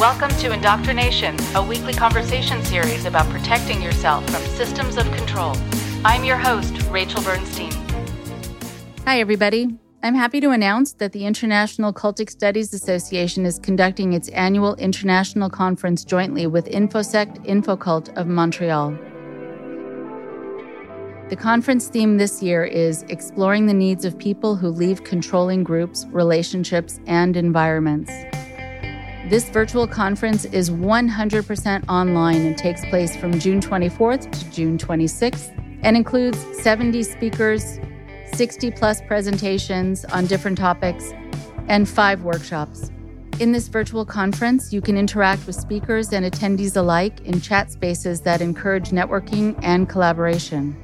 Welcome to Indoctrination, a weekly conversation series about protecting yourself from systems of control. I'm your host, Rachel Bernstein. Hi, everybody. I'm happy to announce that the International Cultic Studies Association is conducting its annual international conference jointly with InfoSect InfoCult of Montreal. The conference theme this year is Exploring the Needs of People Who Leave Controlling Groups, Relationships, and Environments. This virtual conference is 100% online and takes place from June 24th to June 26th and includes 70 speakers, 60 plus presentations on different topics, and five workshops. In this virtual conference, you can interact with speakers and attendees alike in chat spaces that encourage networking and collaboration.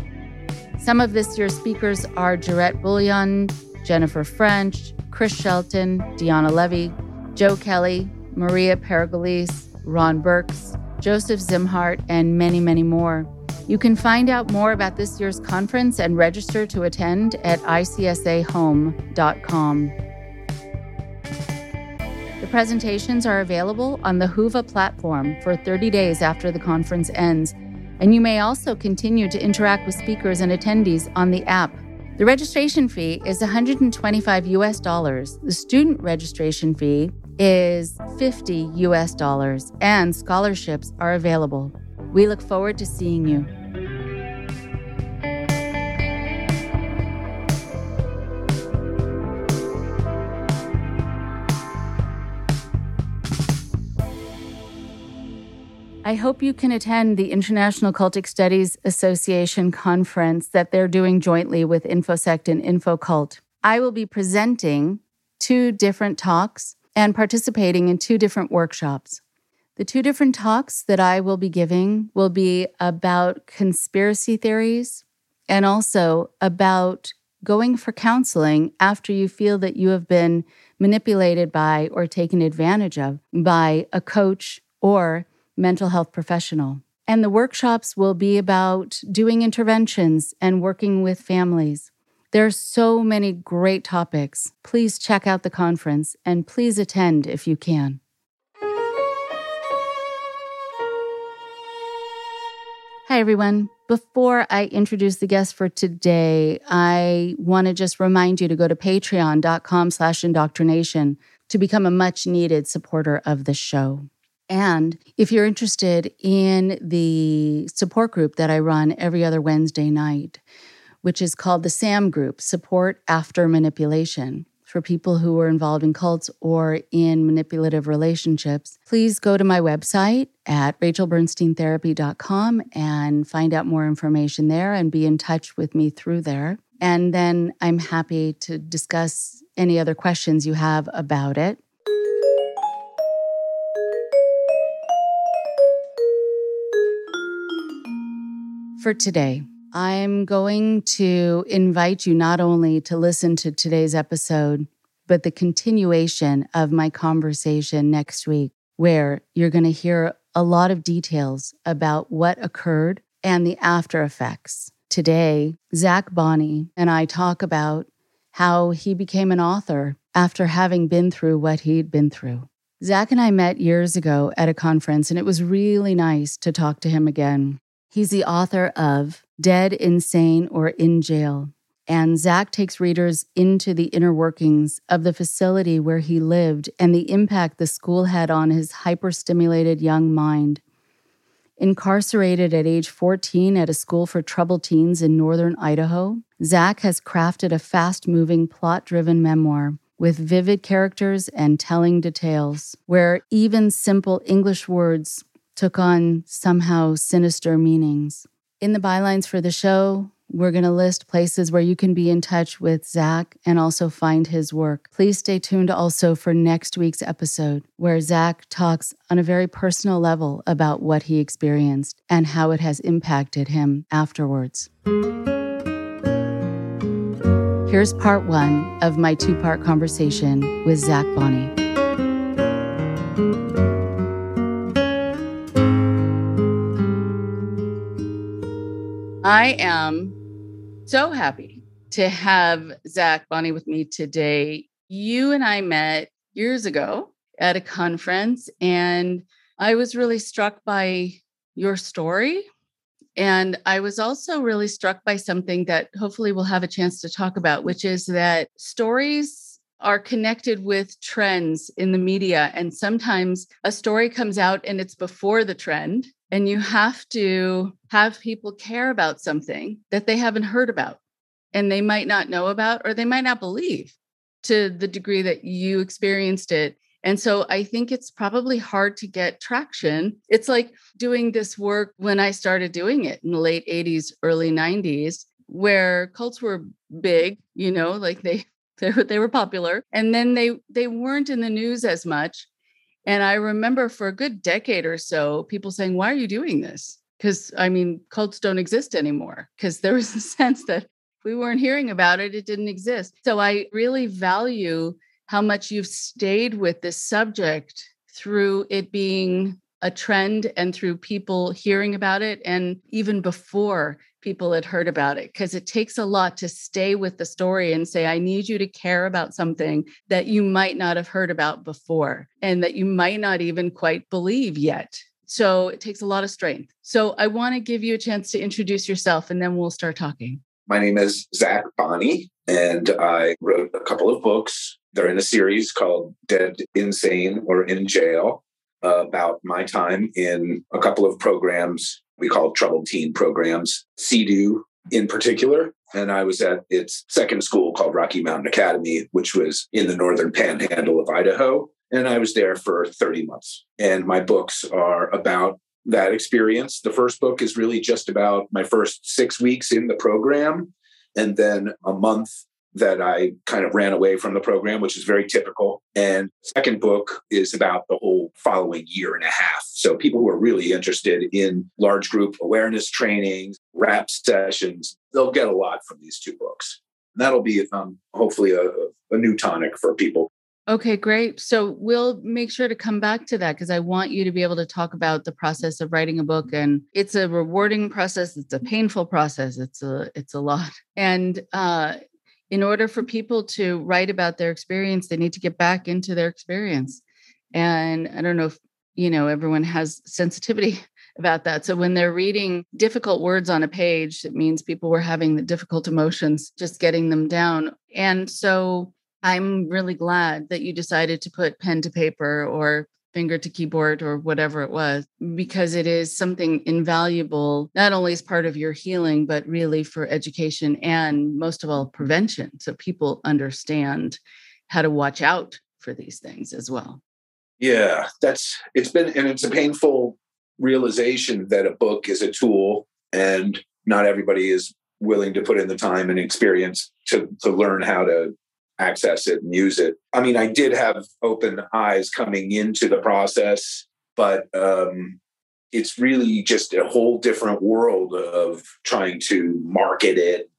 Some of this year's speakers are Jarrett Bullion, Jennifer French, Chris Shelton, Diana Levy, Joe Kelly, Maria Pergolese, Ron Burks, Joseph Szimhart, and many, many more. You can find out more about this year's conference and register to attend at icsahome.com. The presentations are available on the Whova platform for 30 days after the conference ends, and you may also continue to interact with speakers and attendees on the app. The registration fee is 125 US dollars. The student registration fee is 50 US dollars, and scholarships are available. We look forward to seeing you. I hope you can attend the International Cultic Studies Association conference that they're doing jointly with InfoSect and InfoCult. I will be presenting two different talks and participating in two different workshops. The two different talks that I will be giving will be about conspiracy theories and also about going for counseling after you feel that you have been manipulated by or taken advantage of by a coach or mental health professional. And the workshops will be about doing interventions and working with families. There are so many great topics. Please check out the conference and please attend if you can. Hi, everyone. Before I introduce the guest for today, I want to just remind you to go to patreon.com slash indoctrination to become a much needed supporter of the show. And if you're interested in the support group that I run every other Wednesday night, which is called the SAM Group Support After Manipulation for people who are involved in cults or in manipulative relationships, please go to my website at rachelbernsteintherapy.com and find out more information there and be in touch with me through there. And then I'm happy to discuss any other questions you have about it. For today, I'm going to invite you not only to listen to today's episode, but the continuation of my conversation next week, where you're going to hear a lot of details about what occurred and the after effects. Today, Zach Bonnie and I talk about how he became an author after having been through what he'd been through. Zach and I met years ago at a conference, and it was really nice to talk to him again. He's the author of Dead, Insane, or In Jail. And Zach takes readers into the inner workings of the facility where he lived and the impact the school had on his hyperstimulated young mind. Incarcerated at age 14 at a school for troubled teens in northern Idaho, Zach has crafted a fast moving, plot driven memoir with vivid characters and telling details, where even simple English words took on somehow sinister meanings. In the bylines for the show, we're going to list places where you can be in touch with Zach and also find his work. Please stay tuned also for next week's episode, where Zach talks on a very personal level about what he experienced and how it has impacted him afterwards. Here's part one of my two part conversation with Zach Bonnie. I am so happy to have Zach Bonnie with me today. You and I met years ago at a conference and I was really struck by your story. And I was also really struck by something that hopefully we'll have a chance to talk about, which is that stories are connected with trends in the media. And sometimes a story comes out and it's before the trend, and you have to have people care about something that they haven't heard about and they might not know about or they might not believe to the degree that you experienced it. And so I think it's probably hard to get traction. It's like doing this work when I started doing it in the late 80s, early 90s, where cults were big, you know, like they they were, popular and then they they weren't in the news as much. And I remember for a good decade or so people saying, "Why are you doing this?" Because I mean, cults don't exist anymore because there was a sense that we weren't hearing about it, it didn't exist. So I really value how much you've stayed with this subject through it being a trend and through people hearing about it and even before people had heard about it because it takes a lot to stay with the story and say i need you to care about something that you might not have heard about before and that you might not even quite believe yet. So it takes a lot of strength. So i want to give you a chance to introduce yourself and then we'll start talking. My name is Zach Bonnie, and I wrote a couple of books. They're in a series called Dead Insane or In Jail about my time in a couple of programs we call troubled teen programs, CEDU in particular. And I was at its second school called Rocky Mountain Academy, which was in the northern panhandle of Idaho. And I was there for 30 months. And my books are about that experience. The first book is really just about my first six weeks in the program, and then a month that I kind of ran away from the program, which is very typical. And second book is about the whole following year and a half. So people who are really interested in large group awareness trainings, rap sessions, they'll get a lot from these two books. And that'll be um, hopefully a, a new tonic for people Okay, great. So we'll make sure to come back to that because I want you to be able to talk about the process of writing a book and it's a rewarding process, it's a painful process, it's a it's a lot. And uh in order for people to write about their experience, they need to get back into their experience. And I don't know if you know everyone has sensitivity about that. So when they're reading difficult words on a page, it means people were having the difficult emotions, just getting them down. And so I'm really glad that you decided to put pen to paper or finger to keyboard or whatever it was, because it is something invaluable, not only as part of your healing, but really for education and most of all, prevention. So people understand how to watch out for these things as well. Yeah, that's it's been, and it's a painful realization that a book is a tool and not everybody is willing to put in the time and experience to, to learn how to access it and use it. I mean, I did have open eyes coming into the process, but um, it's really just a whole different world of trying to market it,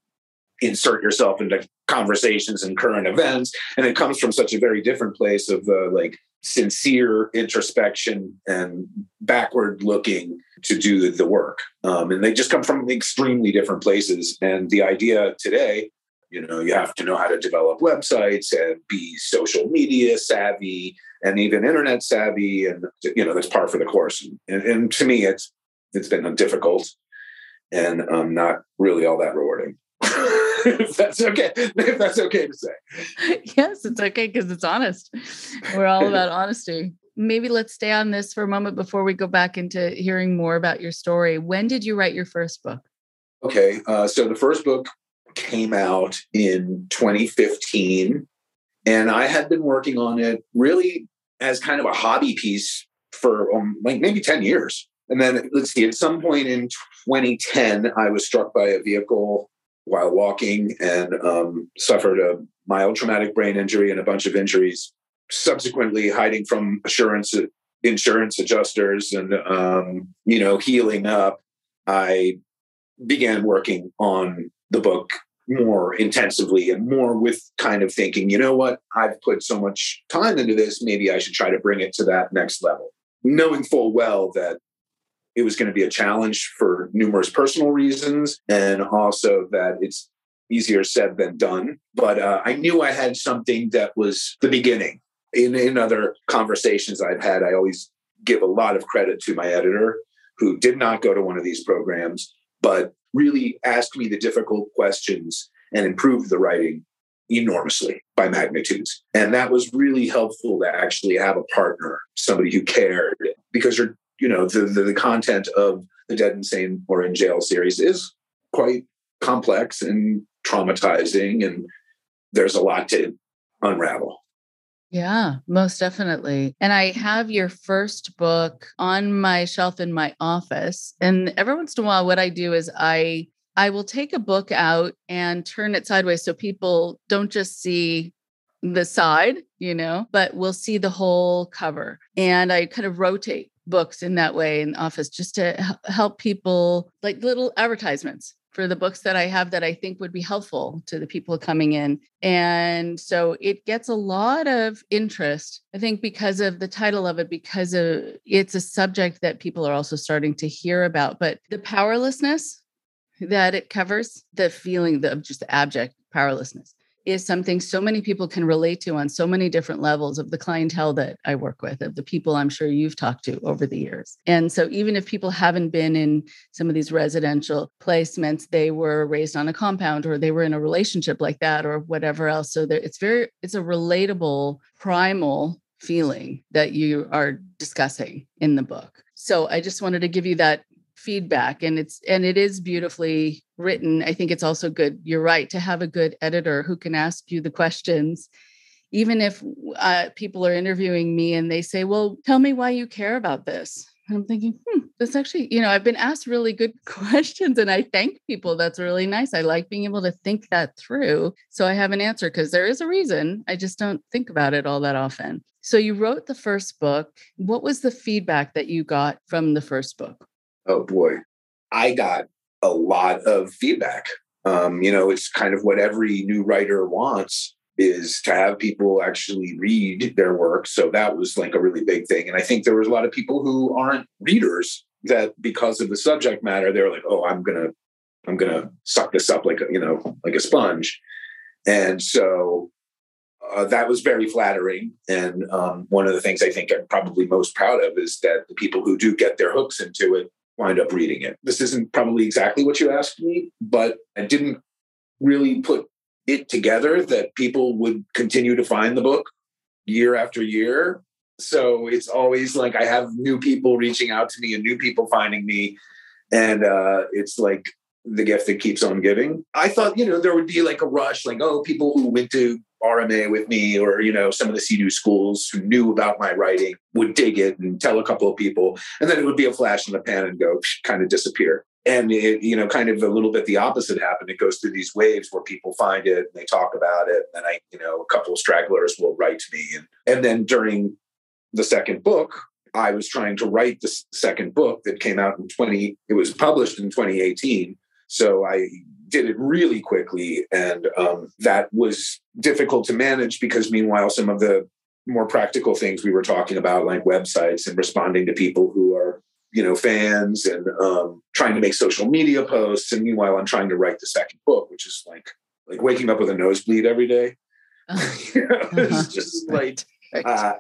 insert yourself into conversations and current events. And it comes from such a very different place of uh, like sincere introspection and backward looking to do the work. Um, and they just come from extremely different places. And the idea today you know, you have to know how to develop websites and be social media savvy and even internet savvy, and you know that's par for the course. And, and to me, it's it's been difficult and um, not really all that rewarding. if that's okay, if that's okay to say. Yes, it's okay because it's honest. We're all about honesty. Maybe let's stay on this for a moment before we go back into hearing more about your story. When did you write your first book? Okay, uh, so the first book came out in 2015. And I had been working on it really as kind of a hobby piece for um, like maybe 10 years. And then let's see, at some point in 2010, I was struck by a vehicle while walking and um, suffered a mild traumatic brain injury and a bunch of injuries. Subsequently, hiding from assurance insurance adjusters and um, you know healing up, I began working on the book more intensively and more with kind of thinking, you know what, I've put so much time into this, maybe I should try to bring it to that next level. Knowing full well that it was going to be a challenge for numerous personal reasons and also that it's easier said than done. But uh, I knew I had something that was the beginning. in, in other conversations I've had, I always give a lot of credit to my editor who did not go to one of these programs, but really asked me the difficult questions and improved the writing enormously by magnitudes. And that was really helpful to actually have a partner, somebody who cared, because you're, you know, the, the, the content of the Dead Insane or in Jail series is quite complex and traumatizing, and there's a lot to unravel. Yeah, most definitely. And I have your first book on my shelf in my office. And every once in a while, what I do is I I will take a book out and turn it sideways so people don't just see the side, you know, but we'll see the whole cover. And I kind of rotate books in that way in office just to help people like little advertisements for the books that I have that I think would be helpful to the people coming in. And so it gets a lot of interest, I think, because of the title of it, because of it's a subject that people are also starting to hear about. But the powerlessness that it covers, the feeling of just abject powerlessness is something so many people can relate to on so many different levels of the clientele that I work with, of the people I'm sure you've talked to over the years. And so, even if people haven't been in some of these residential placements, they were raised on a compound or they were in a relationship like that or whatever else. So, there, it's very, it's a relatable, primal feeling that you are discussing in the book. So, I just wanted to give you that feedback and it's and it is beautifully written. I think it's also good you're right to have a good editor who can ask you the questions. Even if uh, people are interviewing me and they say well tell me why you care about this. I'm thinking hmm, that's actually you know i've been asked really good questions and i thank people. That's really nice. I like being able to think that through so i have an answer because there is a reason. I just don't think about it all that often. So you wrote the first book. What was the feedback that you got from the first book oh boy, I got a lot of feedback. Um, you know, it's kind of what every new writer wants is to have people actually read their work. So that was like a really big thing. And I think there was a lot of people who aren't readers that because of the subject matter, they're like, oh, I'm gonna, I'm gonna suck this up like a, you know, like a sponge. And so uh, that was very flattering. And um, one of the things I think I'm probably most proud of is that the people who do get their hooks into it wind up reading it. This isn't probably exactly what you asked me, but I didn't really put it together that people would continue to find the book year after year. So it's always like I have new people reaching out to me and new people finding me. And uh, it's like the gift that keeps on giving. I thought, you know, there would be like a rush, like, oh, people who went to RMA with me or, you know, some of the CEDU schools who knew about my writing would dig it and tell a couple of people. And then it would be a flash in the pan and go kind of disappear. And it, you know, kind of a little bit the opposite happened. It goes through these waves where people find it and they talk about it. And then I, you know, a couple of stragglers will write to me. And, and then during the second book, I was trying to write the second book that came out in 20, it was published in 2018. So I did it really quickly. And um, that was difficult to manage because, meanwhile, some of the more practical things we were talking about, like websites and responding to people who are, you know, fans and um, trying to make social media posts. And meanwhile, I'm trying to write the second book, which is like like waking up with a nosebleed every day. you know, it's uh-huh. just like uh,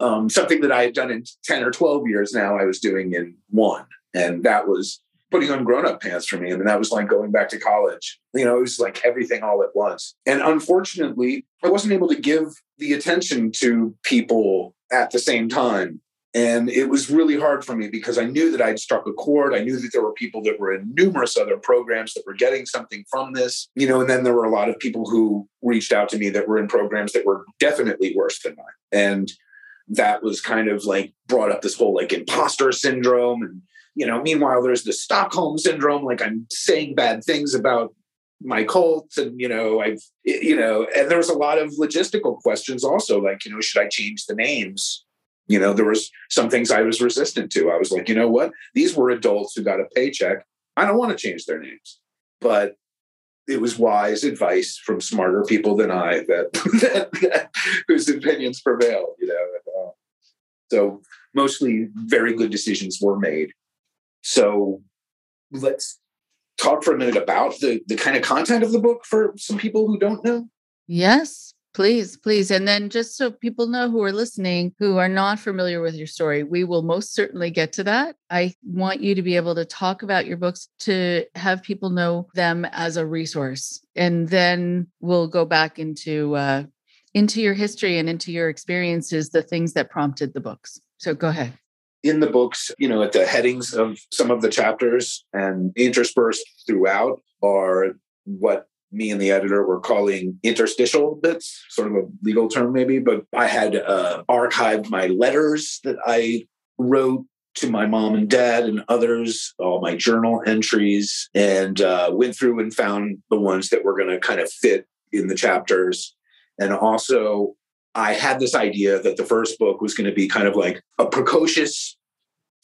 um, something that I had done in 10 or 12 years now, I was doing in one. And that was putting on grown up pants for me. I mean, that was like going back to college. You know, it was like everything all at once. And unfortunately, I wasn't able to give the attention to people at the same time. And it was really hard for me because I knew that I'd struck a chord. I knew that there were people that were in numerous other programs that were getting something from this, you know, and then there were a lot of people who reached out to me that were in programs that were definitely worse than mine. And that was kind of like brought up this whole like imposter syndrome and you know, meanwhile, there's the Stockholm syndrome, like I'm saying bad things about my cult and you know i've you know and there was a lot of logistical questions also like you know should i change the names? You know there was some things i was resistant to. I was like you know what? These were adults who got a paycheck. I don't want to change their names. But it was wise advice from smarter people than i that, that, that whose opinions prevailed you know uh, so mostly very good decisions were made so let's talk for a minute about the, the kind of content of the book for some people who don't know. Yes, Please, please. And then just so people know who are listening who are not familiar with your story, we will most certainly get to that. I want you to be able to talk about your books to have people know them as a resource. And then we'll go back into uh, into your history and into your experiences, the things that prompted the books. So go ahead. In the books, you know, at the headings of some of the chapters and interspersed throughout are what me and the editor were calling interstitial bits, sort of a legal term maybe, but I had uh, archived my letters that I wrote to my mom and dad and others, all my journal entries, and uh, went through and found the ones that were going to kind of fit in the chapters. And also, I had this idea that the first book was going to be kind of like a precocious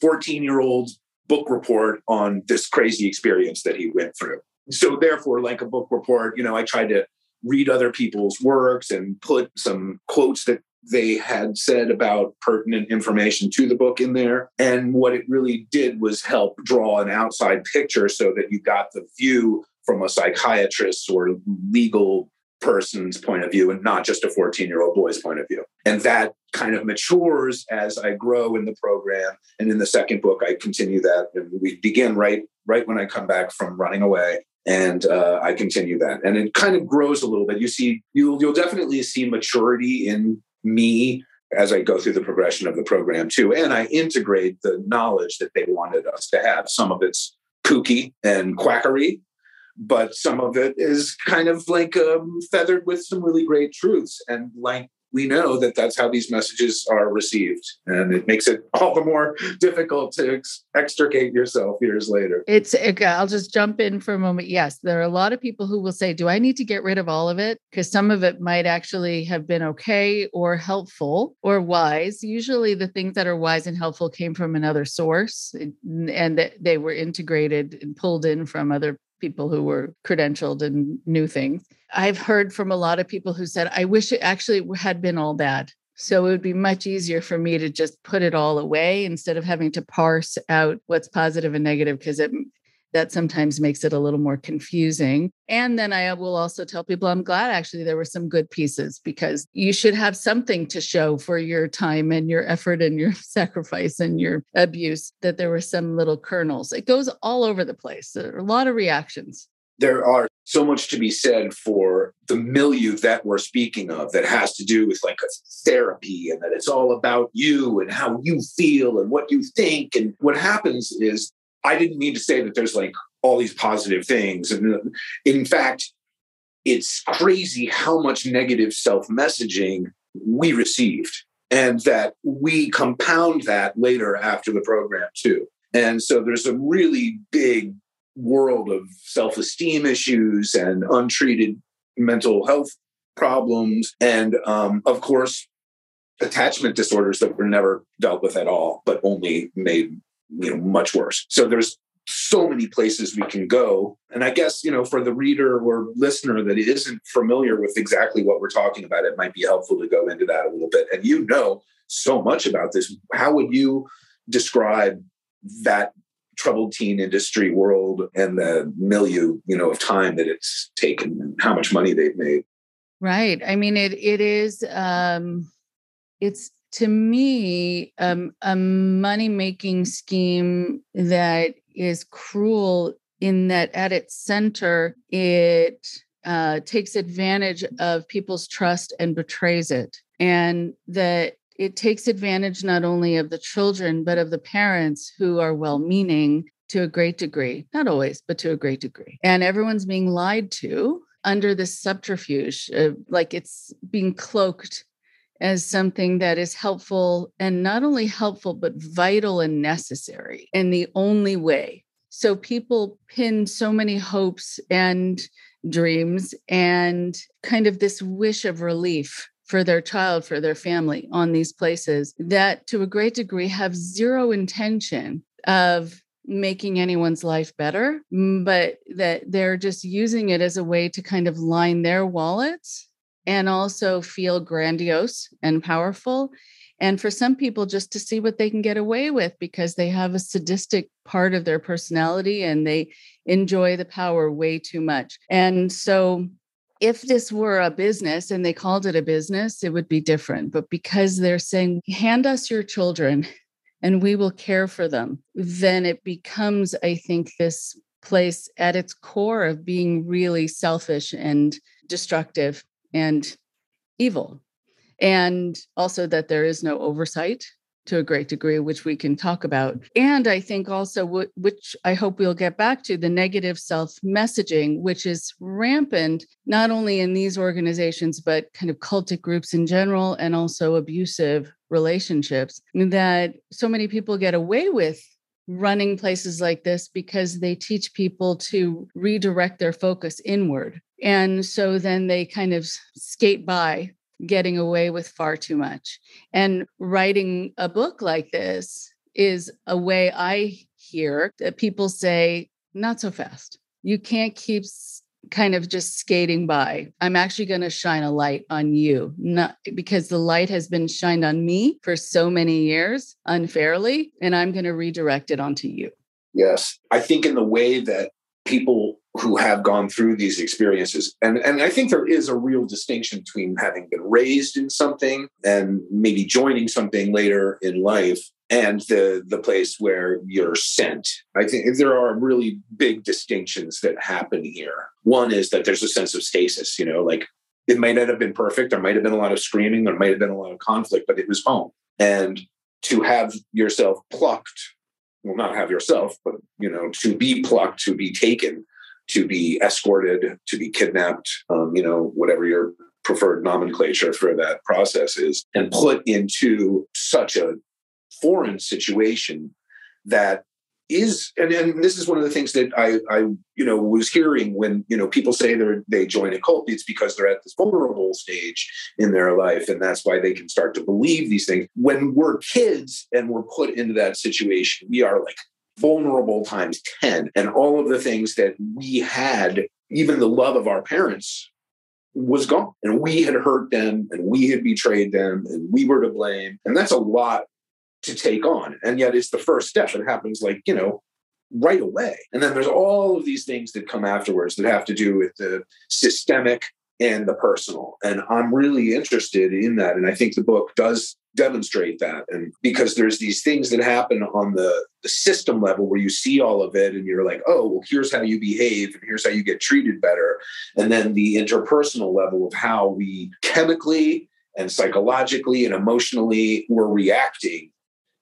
14 year old book report on this crazy experience that he went through. So therefore like a book report you know i tried to read other people's works and put some quotes that they had said about pertinent information to the book in there. And what it really did was help draw an outside picture so that you got the view from a psychiatrist or legal person's point of view and not just a 14 year old boy's point of view. And that kind of matures as I grow in the program. And in the second book, I continue that. And we begin right right when I come back from running away and uh, I continue that, and it kind of grows a little bit. You see, you'll you'll definitely see maturity in me as I go through the progression of the program too, and I integrate the knowledge that they wanted us to have. Some of it's kooky and quackery, but some of it is kind of like um, feathered with some really great truths. And like we know that that's how these messages are received. And it makes it all the more difficult to ex- extricate yourself years later. It's i'll just jump in for a moment. Yes there are a lot of people who will say do i need to get rid of all of it? Because some of it might actually have been okay or helpful or wise. Usually the things that are wise and helpful came from another source and that they were integrated and pulled in from other people who were credentialed and knew things. I've heard from a lot of people who said, I wish it actually had been all bad. So it would be much easier for me to just put it all away instead of having to parse out what's positive and negative because it that sometimes makes it a little more confusing. And then I will also tell people I'm glad actually there were some good pieces because you should have something to show for your time and your effort and your sacrifice and your abuse, that there were some little kernels. It goes all over the place. There are a lot of reactions. There are so much to be said for the milieu that we're speaking of that has to do with like a therapy and that it's all about you and how you feel and what you think. And what happens is I didn't mean to say that there's like all these positive things. And in fact, it's crazy how much negative self messaging we received and that we compound that later after the program too. And so there's a really big world of self esteem issues and untreated mental health problems. And um, of course, attachment disorders that were never dealt with at all, but only made you know much worse. So there's so many places we can go. And i guess you know for the reader or listener that isn't familiar with exactly what we're talking about it might be helpful to go into that a little bit. And you know so much about this. How would you describe that troubled teen industry world and the milieu you know of time that it's taken and how much money they've made? Right. I mean it it is um it's to me um, a money making scheme that is cruel in that at its center it uh, takes advantage of people's trust and betrays it. And that it takes advantage not only of the children but of the parents who are well meaning to a great degree. Not always but to a great degree. And everyone's being lied to under this subterfuge uh, like it's being cloaked as something that is helpful and not only helpful, but vital and necessary and the only way. So people pin so many hopes and dreams and kind of this wish of relief for their child, for their family on these places that to a great degree have zero intention of making anyone's life better, but that they're just using it as a way to kind of line their wallets and also feel grandiose and powerful. And for some people, just to see what they can get away with because they have a sadistic part of their personality and they enjoy the power way too much. And so if this were a business and they called it a business, it would be different. But because they're saying, hand us your children and we will care for them, then it becomes, I think, this place at its core of being really selfish and destructive and evil. And also that there is no oversight to a great degree, which we can talk about. And I think also, which I hope we'll get back to, the negative self messaging, which is rampant not only in these organizations, but kind of cultic groups in general, and also abusive relationships that so many people get away with running places like this because they teach people to redirect their focus inward. And so then they kind of skate by getting away with far too much. And writing a book like this is a way I hear that people say, not so fast. You can't keep kind of just skating by. I'm actually going to shine a light on you, not because the light has been shined on me for so many years unfairly, and I'm going to redirect it onto you. Yes. I think in the way that people who have gone through these experiences and and I think there is a real distinction between having been raised in something and maybe joining something later in life and the the place where you're sent. I think there are really big distinctions that happen here. One is that there's a sense of stasis, you know, like it might not have been perfect, there might have been a lot of screaming, there might have been a lot of conflict, but it was home. And to have yourself plucked, well, not have yourself, but you know, to be plucked, to be taken, to be escorted, to be kidnapped, um, you know, whatever your preferred nomenclature for that process is, and put into such a foreign situation that is and, and this is one of the things that I, I you know was hearing when you know people say they they join a cult it's because they're at this vulnerable stage in their life and that's why they can start to believe these things. When we're kids and we're put into that situation we are like vulnerable times 10 and all of the things that we had even the love of our parents was gone and we had hurt them and we had betrayed them and we were to blame and that's a lot to take on. And yet it's the first step. It happens like, you know, right away. And then there's all of these things that come afterwards that have to do with the systemic and the personal. And I'm really interested in that. And I think the book does demonstrate that. And because there's these things that happen on the, the system level where you see all of it and you're like, oh, well, here's how you behave and here's how you get treated better. And then the interpersonal level of how we chemically and psychologically and emotionally were reacting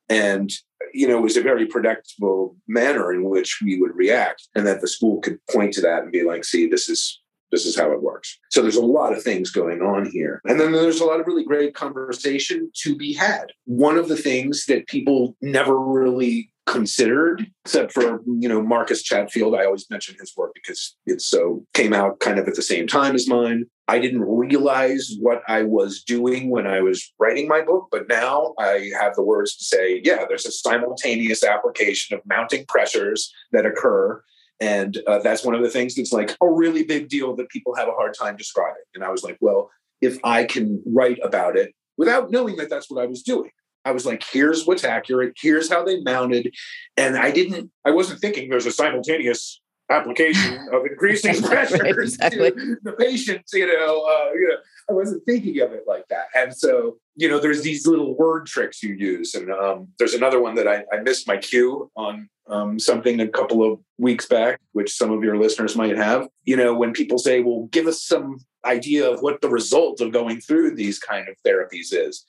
and you know it was a very predictable manner in which we would react and that the school could point to that and be like see this is this is how it works so there's a lot of things going on here and then there's a lot of really great conversation to be had one of the things that people never really considered, except for you know Marcus Chatfield. I always mention his work because it so came out kind of at the same time as mine. I didn't realize what I was doing when I was writing my book, but now I have the words to say, yeah, there's a simultaneous application of mounting pressures that occur. And uh, that's one of the things that's like a really big deal that people have a hard time describing. And I was like, well, if I can write about it without knowing that that's what I was doing, I was like, here's what's accurate. Here's how they mounted. And I didn't, I wasn't thinking there's a simultaneous application of increasing pressure right, exactly. to the patients, you know, uh, you know, I wasn't thinking of it like that. And so, you know, there's these little word tricks you use. And um, there's another one that I, I missed my cue on um, something a couple of weeks back, which some of your listeners might have. You know, when people say, well, give us some idea of what the result of going through these kind of therapies is.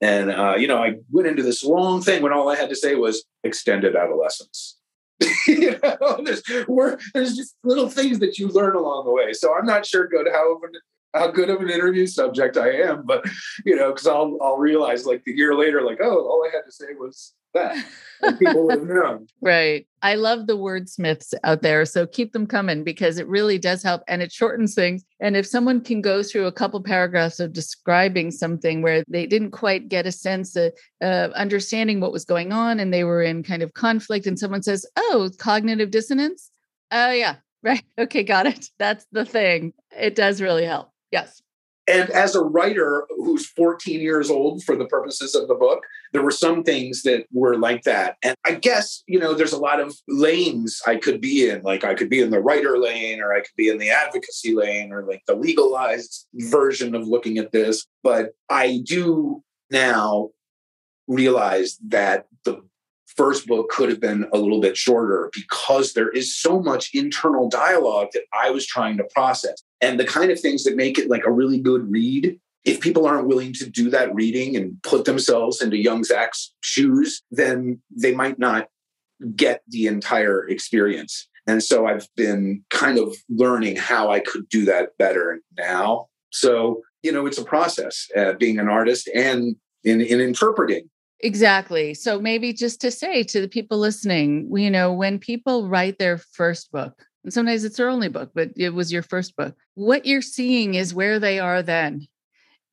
And, uh, you know, I went into this long thing when all I had to say was extended adolescence. you know, there's, there's just little things that you learn along the way. So I'm not sure good how how good of an interview subject I am, but you know, because I'll I'll realize like a year later, like, oh, all I had to say was that. People would have known. Right. I love the wordsmiths out there. So keep them coming because it really does help and it shortens things. And if someone can go through a couple paragraphs of describing something where they didn't quite get a sense of uh, understanding what was going on and they were in kind of conflict, and someone says, Oh, cognitive dissonance. Oh, uh, yeah. Right. Okay. Got it. That's the thing. It does really help. Yes. And as a writer who's 14 years old for the purposes of the book, there were some things that were like that. And I guess, you know, there's a lot of lanes I could be in. Like I could be in the writer lane or I could be in the advocacy lane or like the legalized version of looking at this. But I do now realize that the first book could have been a little bit shorter because there is so much internal dialogue that I was trying to process. And the kind of things that make it like a really good read, if people aren't willing to do that reading and put themselves into young Zach's shoes, then they might not get the entire experience. And so I've been kind of learning how I could do that better now. So, you know, it's a process uh, being an artist and in, in interpreting Exactly. So maybe just to say to the people listening, you know, when people write their first book, and sometimes it's their only book, but it was your first book, what you're seeing is where they are then.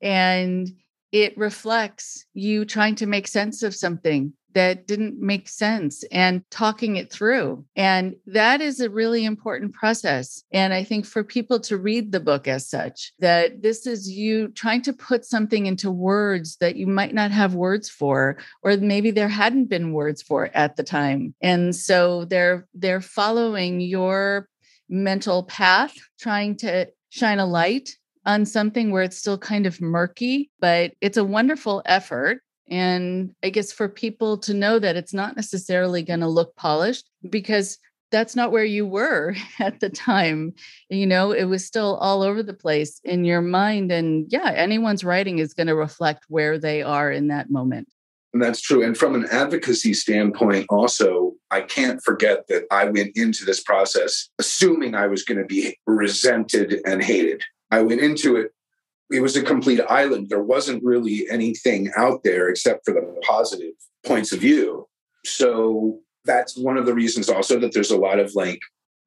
And it reflects you trying to make sense of something that didn't make sense and talking it through. And that is a really important process. And I think for people to read the book as such, that this is you trying to put something into words that you might not have words for, or maybe there hadn't been words for at the time. And so they're they're following your mental path, trying to shine a light on something where it's still kind of murky, but it's a wonderful effort. And I guess for people to know that it's not necessarily going to look polished because that's not where you were at the time. You know, it was still all over the place in your mind. And yeah, anyone's writing is going to reflect where they are in that moment. And that's true. And from an advocacy standpoint, also, I can't forget that I went into this process assuming I was going to be resented and hated. I went into it it was a complete island. There wasn't really anything out there except for the positive points of view. So that's one of the reasons also that there's a lot of like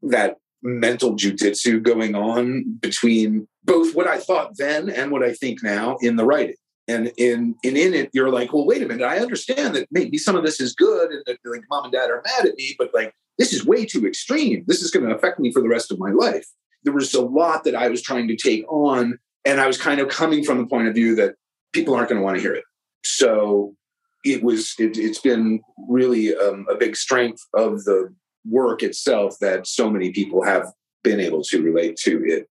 that mental jujitsu going on between both what I thought then and what I think now in the writing. And in, and in it, you're like, well, wait a minute. I understand that maybe some of this is good and that like mom and dad are mad at me, but like this is way too extreme. This is going to affect me for the rest of my life. There was a lot that I was trying to take on and I was kind of coming from the point of view that people aren't going to want to hear it. So it was, it, has been really um, a big strength of the work itself that so many people have been able to relate to it.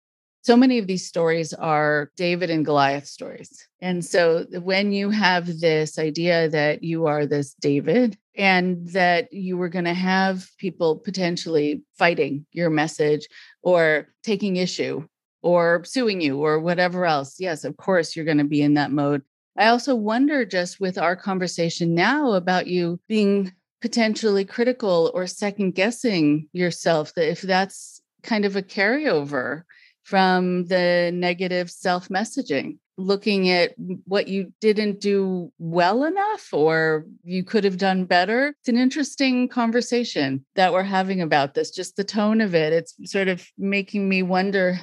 So many of these stories are David and Goliath stories. And so when you have this idea that you are this David and that you were going to have people potentially fighting your message or taking issue or suing you or whatever else, yes, of course, you're going to be in that mode. I also wonder just with our conversation now about you being potentially critical or second guessing yourself, that if that's kind of a carryover from the negative self messaging, looking at what you didn't do well enough or you could have done better. It's an interesting conversation that we're having about this, just the tone of it. It's sort of making me wonder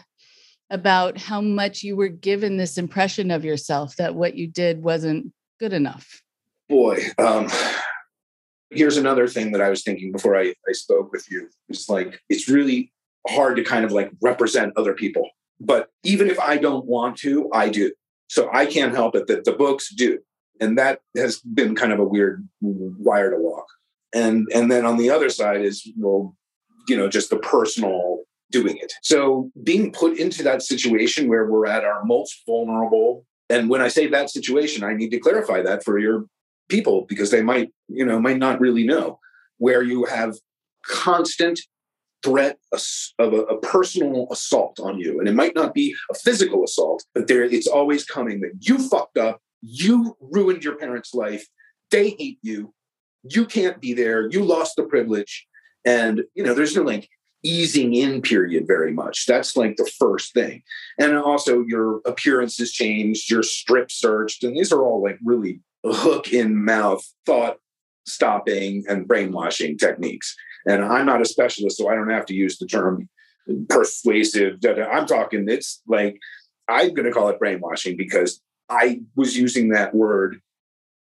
about how much you were given this impression of yourself that what you did wasn't good enough? Boy, um, here's another thing that I was thinking before I, I spoke with you. It's like, it's really hard to kind of like represent other people. But even if I don't want to, I do. So I can't help it that the books do. And that has been kind of a weird wire to walk. And and then on the other side is well, you know, just the personal doing it. So being put into that situation where we're at our most vulnerable, and when I say that situation, I need to clarify that for your people because they might, you know, might not really know where you have constant threat of a, a, personal assault on you. And it might not be a physical assault, but there it's always coming that you fucked up, you ruined your parents' life, they hate you, you can't be there, you lost the privilege. And you know, there's no like easing in period very much. That's like the first thing. And also your appearance has changed, you're strip searched, and these are all like really hook in mouth thought stopping and brainwashing techniques. And I'm not a specialist, so I don't have to use the term persuasive. I'm talking, it's like, I'm going to call it brainwashing because I was using that word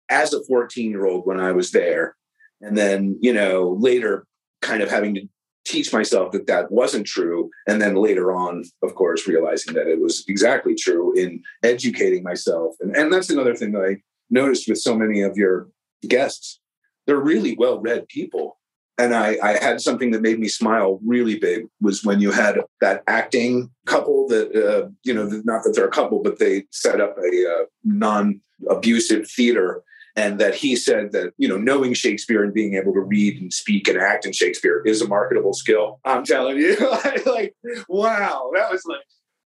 as a 14 year old when I was there. And then, you know, later kind of having to teach myself that that wasn't true. And then later on, of course, realizing that it was exactly true in educating myself. And, and that's another thing that I noticed with so many of your guests. They're really well read people. And I, I had something that made me smile really big was when you had that acting couple that, uh, you know, not that they're a couple, but they set up a uh, non abusive theater and that he said that you know knowing shakespeare and being able to read and speak and act in shakespeare is a marketable skill. I'm telling you like wow that was like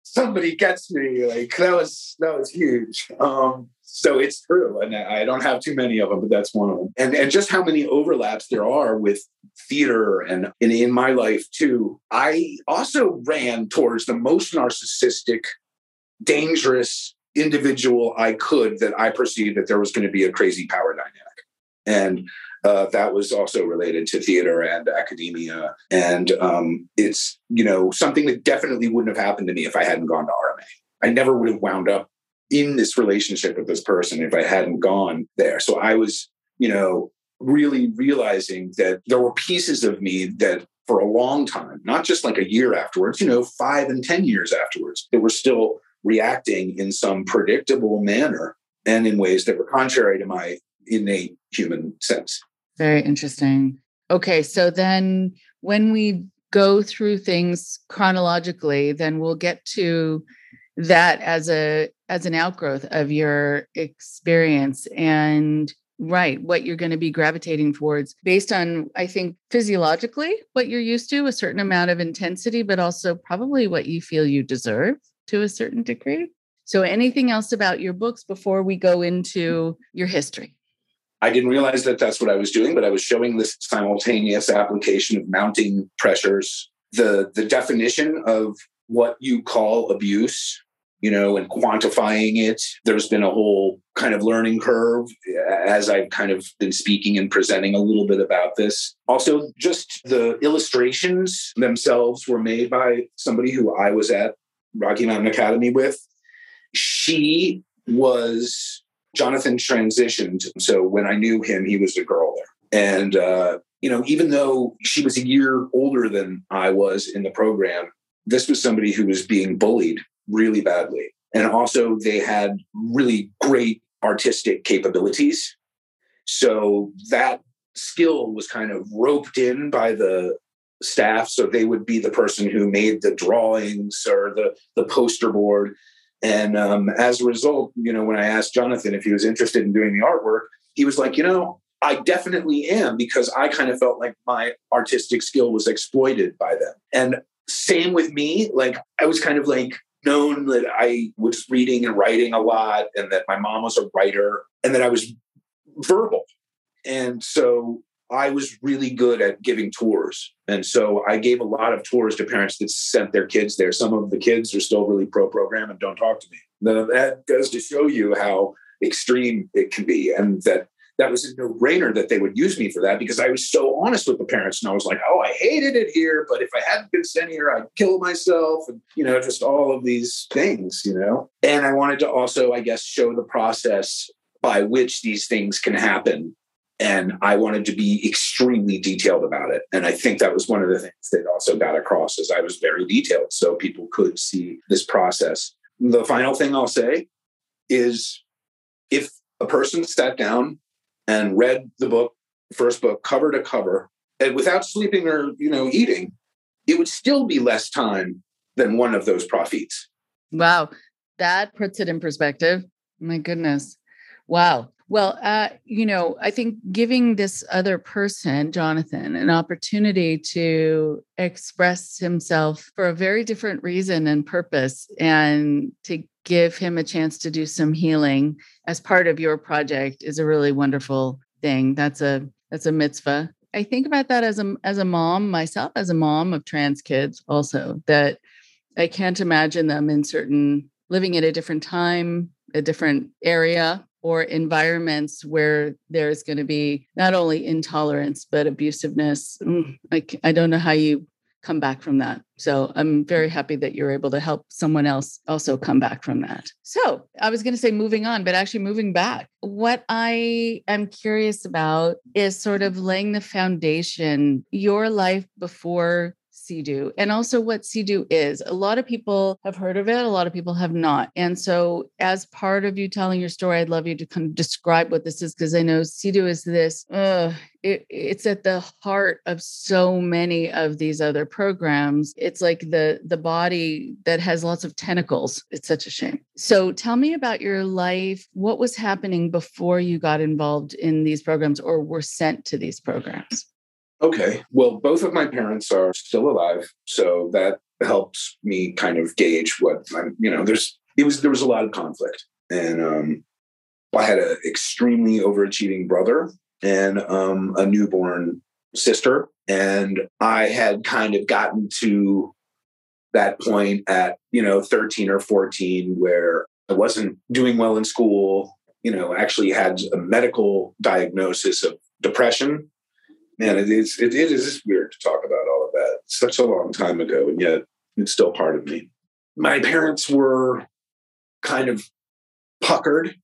somebody gets me like that was that was huge. Um so it's true and i don't have too many of them but that's one of them. And and just how many overlaps there are with theater and in, in my life too. I also ran towards the most narcissistic dangerous individual I could that I perceived that there was going to be a crazy power dynamic. And uh, that was also related to theater and academia. And um, it's, you know, something that definitely wouldn't have happened to me if I hadn't gone to RMA. I never would have wound up in this relationship with this person if I hadn't gone there. So I was, you know, really realizing that there were pieces of me that for a long time, not just like a year afterwards, you know, five and 10 years afterwards, that were still reacting in some predictable manner and in ways that were contrary to my innate human sense. Very interesting. Okay, so then when we go through things chronologically, then we'll get to that as a as an outgrowth of your experience and right what you're going to be gravitating towards based on i think physiologically what you're used to a certain amount of intensity but also probably what you feel you deserve to a certain degree. So, anything else about your books before we go into your history? I didn't realize that that's what I was doing, but I was showing this simultaneous application of mounting pressures, the the definition of what you call abuse, you know, and quantifying it. There's been a whole kind of learning curve as I've kind of been speaking and presenting a little bit about this. Also, just the illustrations themselves were made by somebody who I was at Rocky Mountain Academy with, she was Jonathan transitioned. So when I knew him, he was a girl there. And, uh, you know, even though she was a year older than I was in the program, this was somebody who was being bullied really badly. And also, they had really great artistic capabilities. So that skill was kind of roped in by the staff. So they would be the person who made the drawings or the, the poster board. And um, as a result, you know, when I asked Jonathan if he was interested in doing the artwork, he was like, you know, I definitely am because I kind of felt like my artistic skill was exploited by them. And same with me. Like I was kind of like known that I was reading and writing a lot and that my mom was a writer and that I was verbal. And so I was really good at giving tours. And so I gave a lot of tours to parents that sent their kids there. Some of the kids are still really pro program and don't talk to me. Now, That goes to show you how extreme it can be. And that that was a no brainer that they would use me for that because I was so honest with the parents. And I was like, oh, I hated it here, but if I hadn't been sent here, I'd kill myself. And, you know, just all of these things, you know. And I wanted to also, I guess, show the process by which these things can happen and I wanted to be extremely detailed about it. And I think that was one of the things that also got across as I was very detailed so people could see this process. The final thing I'll say is if a person sat down and read the book, first book, cover to cover, and without sleeping or you know eating, it would still be less time than one of those Propheets. Wow, that puts it in perspective. My goodness. Wow. Well, uh, you know, I think giving this other person, Jonathan, an opportunity to express himself for a very different reason and purpose, and to give him a chance to do some healing as part of your project is a really wonderful thing. That's a that's a mitzvah. I think about that as a as a mom myself, as a mom of trans kids, also that I can't imagine them in certain living at a different time, a different area or environments where there's going to be not only intolerance but abusiveness like mm, i don't know how you come back from that. So I'm very happy that you're able to help someone else also come back from that. So I was going to say moving on, but actually moving back. What I am curious about is sort of laying the foundation, your life before CEDU and also what CEDU is. A lot of people have heard of it, a lot of people have not. And so, as part of you telling your story, I'd love you to kind of describe what this is because I know CEDU is this, uh, it, it's at the heart of so many of these other programs. It's like the the body that has lots of tentacles. It's such a shame. So tell me about your life. What was happening before you got involved in these programs or were sent to these programs? Okay. Well, both of my parents are still alive, so that helps me kind of gauge what I'm. You know, there's it was there was a lot of conflict, and um, I had an extremely overachieving brother and um, a newborn sister, and I had kind of gotten to that point at you know 13 or 14 where I wasn't doing well in school. You know, actually had a medical diagnosis of depression man, it is it, it is weird to talk about all of that. Such a long time ago, and yet it's still part of me. My parents were kind of puckered.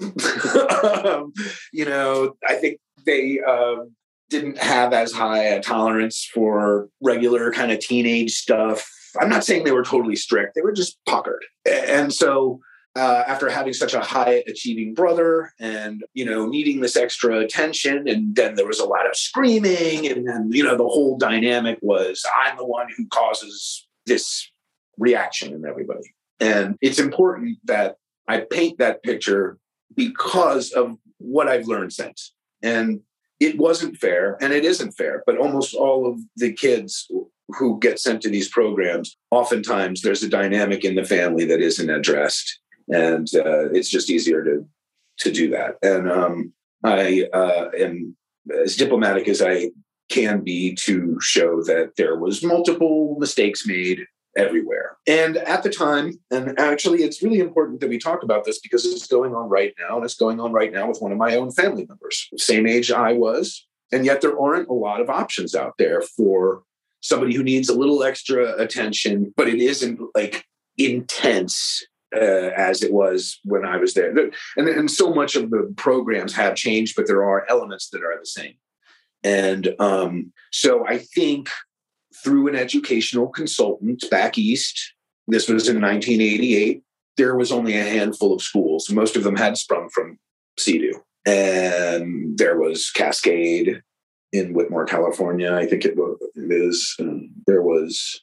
um, you know, I think they um, didn't have as high a tolerance for regular kind of teenage stuff. I'm not saying they were totally strict; they were just puckered, and so uh, after having such a high achieving brother and you know needing this extra attention and then there was a lot of screaming and then you know the whole dynamic was i'm the one who causes this reaction in everybody. And it's important that i paint that picture because of what i've learned since. And it wasn't fair and it isn't fair but almost all of the kids who get sent to these programs oftentimes there's a dynamic in the family that isn't addressed and uh, it's just easier to to do that. And um, I uh, am as diplomatic as I can be to show that there was multiple mistakes made everywhere. And at the time, and actually, it's really important that we talk about this because it's going on right now, and it's going on right now with one of my own family members, same age I was. And yet, there aren't a lot of options out there for somebody who needs a little extra attention, but it isn't like intense uh, as it was when I was there. And, and so much of the programs have changed, but there are elements that are the same. And um, so I think through an educational consultant back east, this was in 1988, there was only a handful of schools. Most of them had sprung from CEDU. And there was Cascade in Whitmore, California. I think it. Um, there was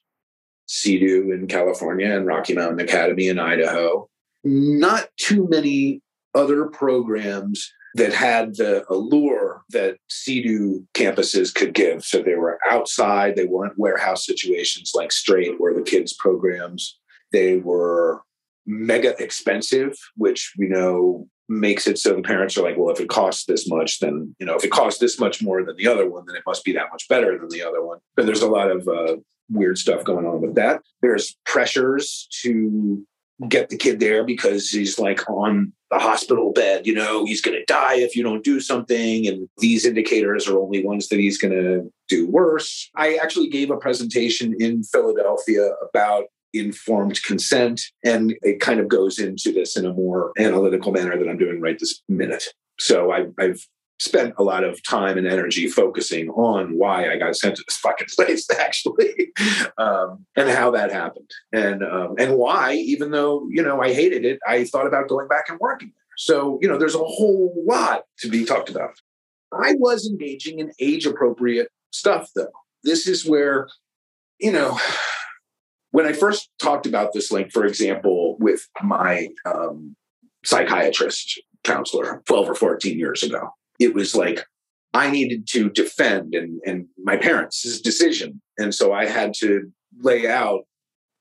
CEDU in California and Rocky Mountain Academy in Idaho. Not too many other programs that had the allure that CEDU campuses could give. So they were outside, they weren't warehouse situations like Straight or the kids programs. They were mega expensive, which we know makes it so the parents are like, well, if it costs this much, then, you know, if it costs this much more than the other one, then it must be that much better than the other one. But there's a lot of uh, weird stuff going on with that. There's pressures to get the kid there because he's like on the hospital bed, you know, he's going to die if you don't do something. And these indicators are only ones that he's going to do worse. I actually gave a presentation in Philadelphia about informed consent, and it kind of goes into this in a more analytical manner than I'm doing right this minute. So I, I've spent a lot of time and energy focusing on why I got sent to this fucking place, actually, um, and how that happened, and um, and why, even though you know I hated it, I thought about going back and working there. So you know, there's a whole lot to be talked about. I was engaging in age appropriate stuff, though. This is where, you know, when I first talked about this, like for example, with my um, psychiatrist counselor 12 or 14 years ago it was like I needed to defend and, and my parents' decision. And so I had to lay out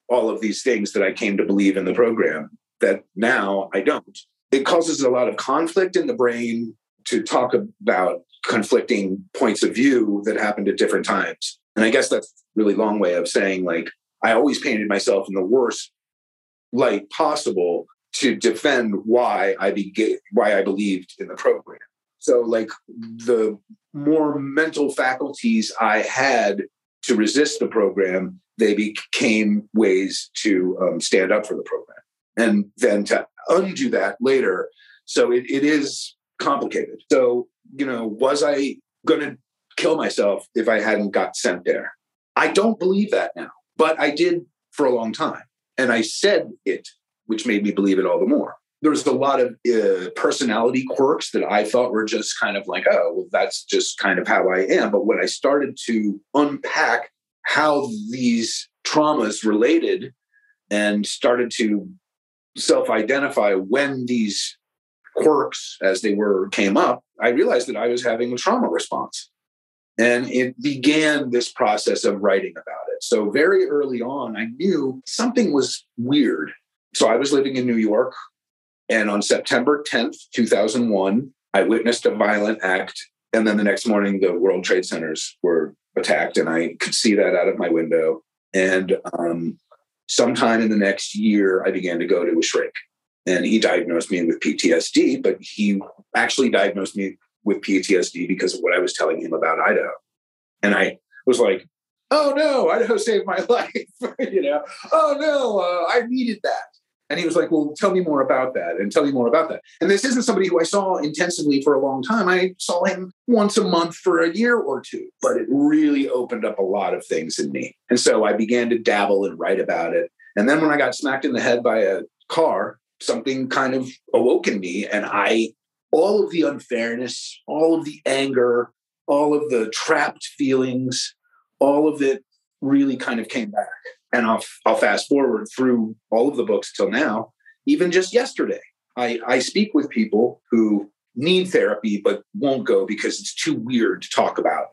all of these things that I came to believe in the program that now I don't. It causes a lot of conflict in the brain to talk about conflicting points of view that happened at different times. And I guess that's really long way of saying like I always painted myself in the worst light possible to defend why I be why I believed in the program. So, like the more mental faculties I had to resist the program, they became ways to um, stand up for the program. And then to undo that later. So it, it is complicated. So, you know, was I going to kill myself if I hadn't got sent there? I don't believe that now, but I did for a long time. And I said it, which made me believe it all the more. There's a lot of uh, personality quirks that I thought were just kind of like, oh, well, that's just kind of how I am. But when I started to unpack how these traumas related and started to self identify when these quirks, as they were, came up, I realized that I was having a trauma response. And it began this process of writing about it. So, very early on, I knew something was weird. So, I was living in New York. And on September 10th, 2001, I witnessed a violent act. And then the next morning, the World Trade Centers were attacked. And I could see that out of my window. And um, sometime in the next year, I began to go to a shrink. And he diagnosed me with PTSD, but he actually diagnosed me with PTSD because of what I was telling him about Idaho. And I was like, oh no, Idaho saved my life. you know, oh no, uh, I needed that. And he was like, well, tell me more about that and tell me more about that. And this isn't somebody who I saw intensively for a long time. I saw him once a month for a year or two, but it really opened up a lot of things in me. And so I began to dabble and write about it. And then when I got smacked in the head by a car, something kind of awoke in me. And I, all of the unfairness, all of the anger, all of the trapped feelings, all of it really kind of came back and I'll, I'll fast forward through all of the books till now. Even just yesterday, I, I speak with people who need therapy but won't go because it's too weird to talk about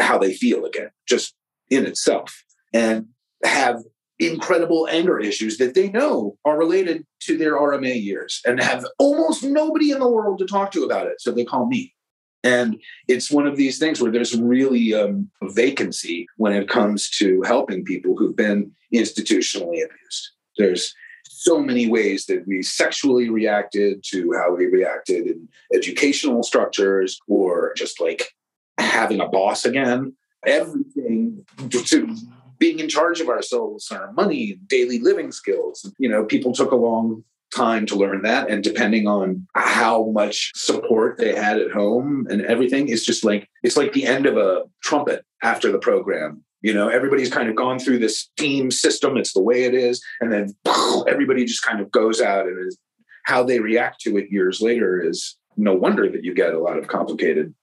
how they feel again, just in itself, and have incredible anger issues that they know are related to their RMA years and have almost nobody in the world to talk to about it. So they call me. And it's one of these things where there's really um, a vacancy when it comes to helping people who've been institutionally abused. There's so many ways that we sexually reacted to how we reacted in educational structures or just like having a boss again. Everything to being in charge of ourselves, and our money, daily living skills. You know, people took a long time to learn that. And depending on how much support they had at home and everything, it's just like it's like the end of a trumpet after the program. You know, everybody's kind of gone through this team system. It's the way it is. And then everybody just kind of goes out and is, how they react to it years later is no wonder that you get a lot of complicated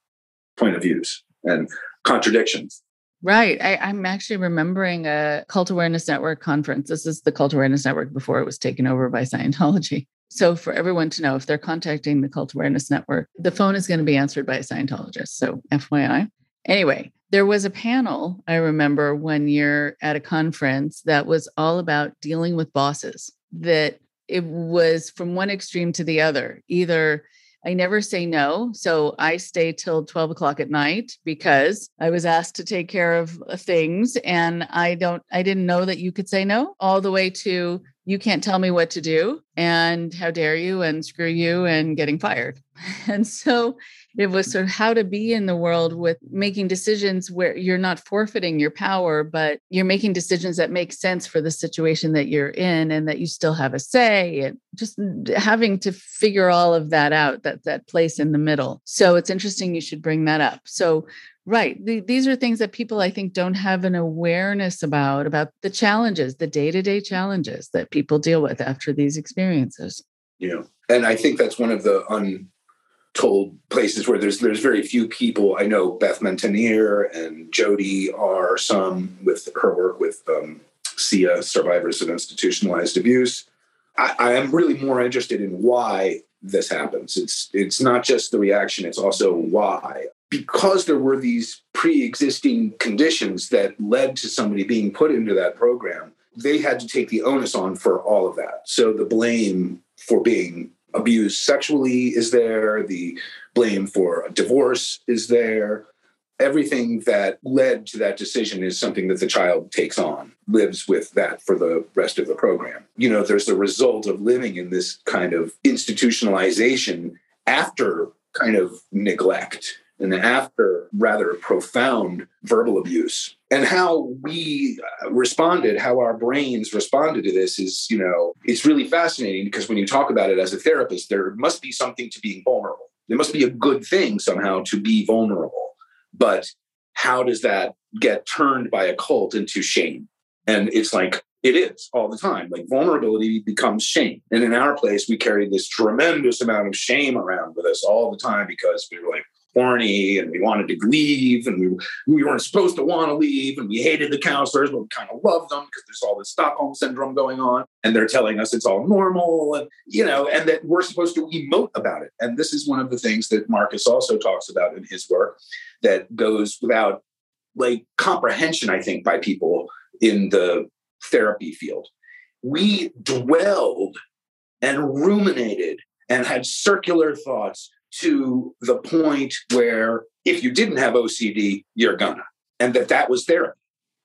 point of views and contradictions. Right. I, am actually remembering a Cult Awareness Network conference. This is the Cult Awareness Network before it was taken over by Scientology. So, for everyone to know, if they're contacting the Cult Awareness Network, the phone is going to be answered by a Scientologist. So, FYI. Anyway, there was a panel I remember one year at a conference that was all about dealing with bosses, that it was from one extreme to the other. Either I never say no. So I stay till 12 o'clock at night because I was asked to take care of uh, things and I don't, I didn't know that you could say no, all the way to you can't tell me what to do and how dare you and screw you and getting fired. And so it was sort of how to be in the world with making decisions where you're not forfeiting your power, but you're making decisions that make sense for the situation that you're in and that you still have a say and just having to figure all of that out, that that place in the middle. So it's interesting you should bring that up. So Right. The, these are things that people, I think, don't have an awareness about, about the challenges, the day to day challenges that people deal with after these experiences. Yeah. And I think that's one of the untold places where there's there's very few people. I know Beth Mentanier and Jody are some with her work with um, SIA, Survivors of Institutionalized Abuse. I, I am really more interested in why this happens. It's it's not just the reaction; it's also why because there were these pre-existing conditions that led to somebody being put into that program they had to take the onus on for all of that. So the blame for being abused sexually is there the blame for divorce is there. Everything that led to that decision is something that the child takes on lives with that for the rest of the program. You know there's the result of living in this kind of institutionalization after kind of neglect and after rather profound verbal abuse. And how we uh, responded how our brains responded to this is you know it's really fascinating because when you talk about it as a therapist there must be something to being vulnerable. There must be a good thing somehow to be vulnerable. But how does that get turned by a cult into shame? And it's like it is all the time. Like vulnerability becomes shame. And in our place we carry this tremendous amount of shame around with us all the time because we were like horny and we wanted to leave and we, we weren't supposed to want to leave and we hated the counselors but we kind of loved them because there's all this stockholm syndrome going on and they're telling us it's all normal and you know and that we're supposed to emote about it. And this is one of the things that marcus also talks about in his work that goes without like comprehension i think by people in the therapy field. We dwelled and ruminated and had circular thoughts to the point where if you didn't have OCD, you're gonna, and that that was therapy.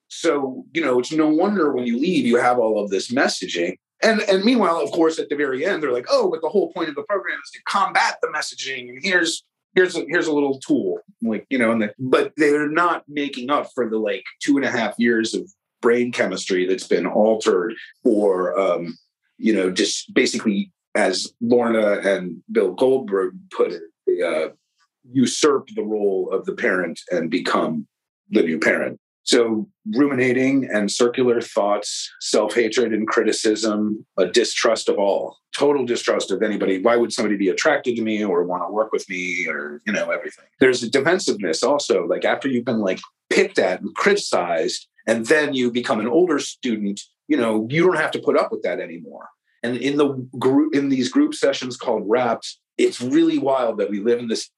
So, you know, it's no wonder when you leave, you have all of this messaging. And, and meanwhile, of course, at the very end, they're like, oh, but the whole point of the program is to combat the messaging. And here's here's a, here's a little tool, like you know, and the, but they're not making up for the like two and a half years of brain chemistry that's been altered, or um, you know, just basically as Lorna and Bill Goldberg put it, they, uh, usurp the role of the parent and become the new parent. So, ruminating and circular thoughts, self hatred and criticism, a distrust of all, total distrust of anybody. Why would somebody be attracted to me or want to work with me or, you know, everything? There's a defensiveness also. Like, after you've been like picked at and criticized, and then you become an older student, you know, you don't have to put up with that anymore. And in the group in these group sessions called wraps, it's really wild that we live in this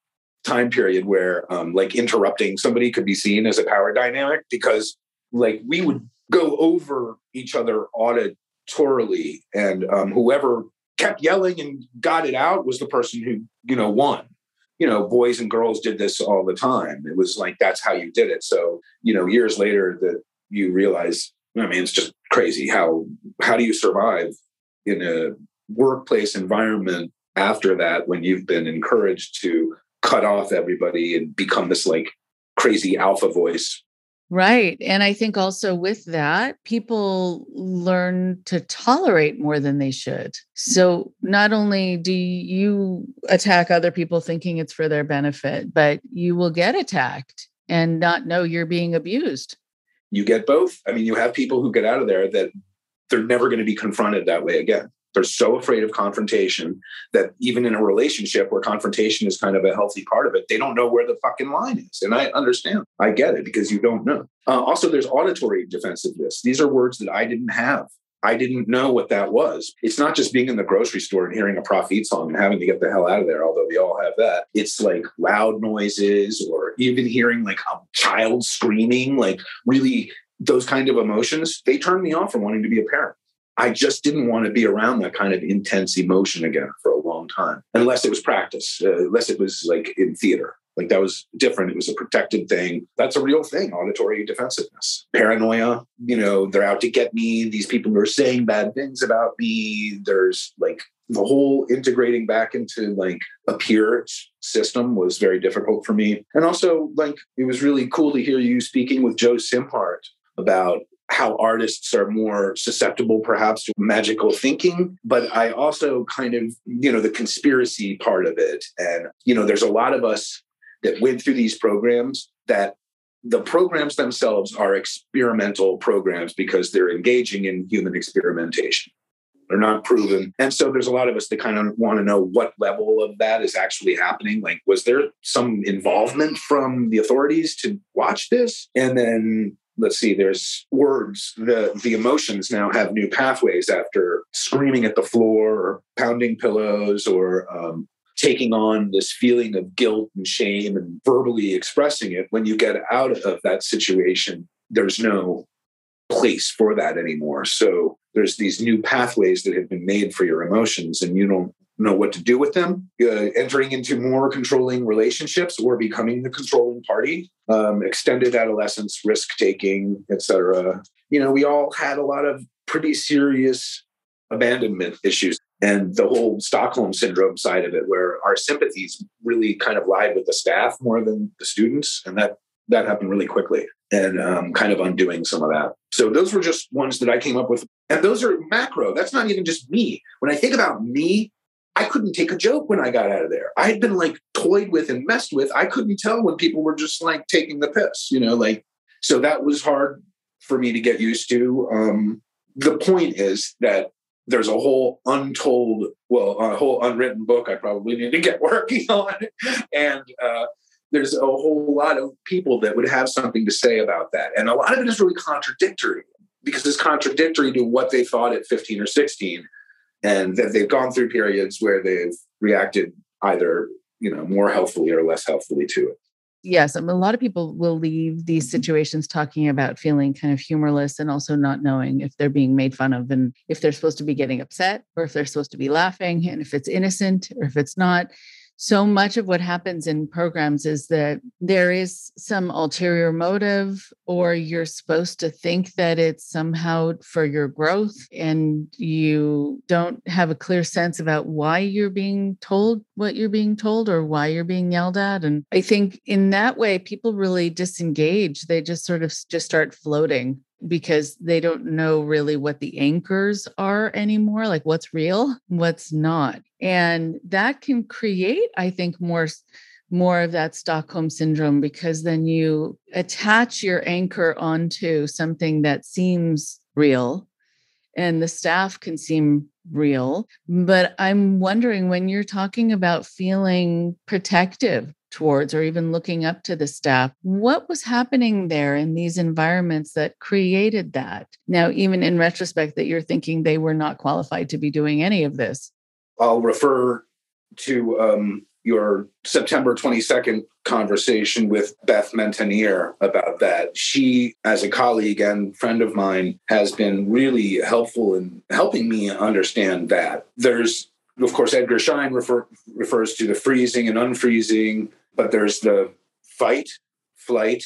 time period where um, like interrupting somebody could be seen as a power dynamic because like we would go over each other auditorily and um, whoever kept yelling and got it out was the person who you know won. You know boys and girls did this all the time. It was like that's how you did it. So you know years later that you realize i mean it's just crazy how how do you survive in a workplace environment after that when you've been encouraged to cut off everybody and become this like crazy alpha voice Right. And I think also with that, people learn to tolerate more than they should. So not only do you attack other people thinking it's for their benefit, but you will get attacked and not know you're being abused. You get both. I mean, you have people who get out of there that they're never going to be confronted that way again. They're so afraid of confrontation that even in a relationship where confrontation is kind of a healthy part of it, they don't know where the fucking line is. And I understand. I get it because you don't know. Uh, also, there's auditory defensiveness. These are words that I didn't have. I didn't know what that was. It's not just being in the grocery store and hearing a Propheet song and having to get the hell out of there, although we all have that. It's like loud noises or even hearing like a child screaming, like really those kind of emotions, they turned me off from wanting to be a parent. I just didn't want to be around that kind of intense emotion again for a long time, unless it was practice, uh, unless it was like in theater. Like that was different. It was a protected thing. That's a real thing, auditory defensiveness. Paranoia, you know, they're out to get me. These people are saying bad things about me. There's like the whole integrating back into like a peer system was very difficult for me. And also, like, it was really cool to hear you speaking with Joe Szimhart about how artists are more susceptible perhaps to magical thinking but i also kind of you know the conspiracy part of it. And you know there's a lot of us that went through these programs that the programs themselves are experimental programs because they're engaging in human experimentation. They're not proven. And so there's a lot of us that kind of want to know what level of that is actually happening. Like was there some involvement from the authorities to watch this? And then let's see there's words the the emotions now have new pathways after screaming at the floor or pounding pillows or um, taking on this feeling of guilt and shame and verbally expressing it. When you get out of that situation there's no place for that anymore. So there's these new pathways that have been made for your emotions and you don't know what to do with them, uh, entering into more controlling relationships or becoming the controlling party, um, extended adolescence, risk taking, etc. You know, we all had a lot of pretty serious abandonment issues and the whole Stockholm syndrome side of it, where our sympathies really kind of lied with the staff more than the students, and that that happened really quickly and um, kind of undoing some of that. So those were just ones that I came up with. And those are macro. That's not even just me. When I think about me, I couldn't take a joke when I got out of there. I had been like toyed with and messed with. I couldn't tell when people were just like taking the piss, you know, like, so that was hard for me to get used to. Um, the point is that there's a whole untold, well, a whole unwritten book I probably need to get working on. And uh, there's a whole lot of people that would have something to say about that. And a lot of it is really contradictory because it's contradictory to what they thought at 15 or 16 and that they've gone through periods where they've reacted either you know more healthfully or less healthfully to it. Yes a lot of people will leave these mm-hmm. situations talking about feeling kind of humorless and also not knowing if they're being made fun of and if they're supposed to be getting upset or if they're supposed to be laughing and if it's innocent or if it's not so much of what happens in programs is that there is some ulterior motive or you're supposed to think that it's somehow for your growth and you don't have a clear sense about why you're being told what you're being told or why you're being yelled at. And i think in that way people really disengage. They just sort of just start floating because they don't know really what the anchors are anymore like what's real what's not and that can create i think more more of that stockholm syndrome because then you attach your anchor onto something that seems real and the staff can seem real but i'm wondering when you're talking about feeling protective towards or even looking up to the staff. What was happening there in these environments that created that? Now, even in retrospect, that you're thinking they were not qualified to be doing any of this. I'll refer to um, your September 22nd conversation with Beth Mentanier about that. She, as a colleague and friend of mine, has been really helpful in helping me understand that. There's of course, Edgar Schein refer, refers to the freezing and unfreezing but there's the fight, flight,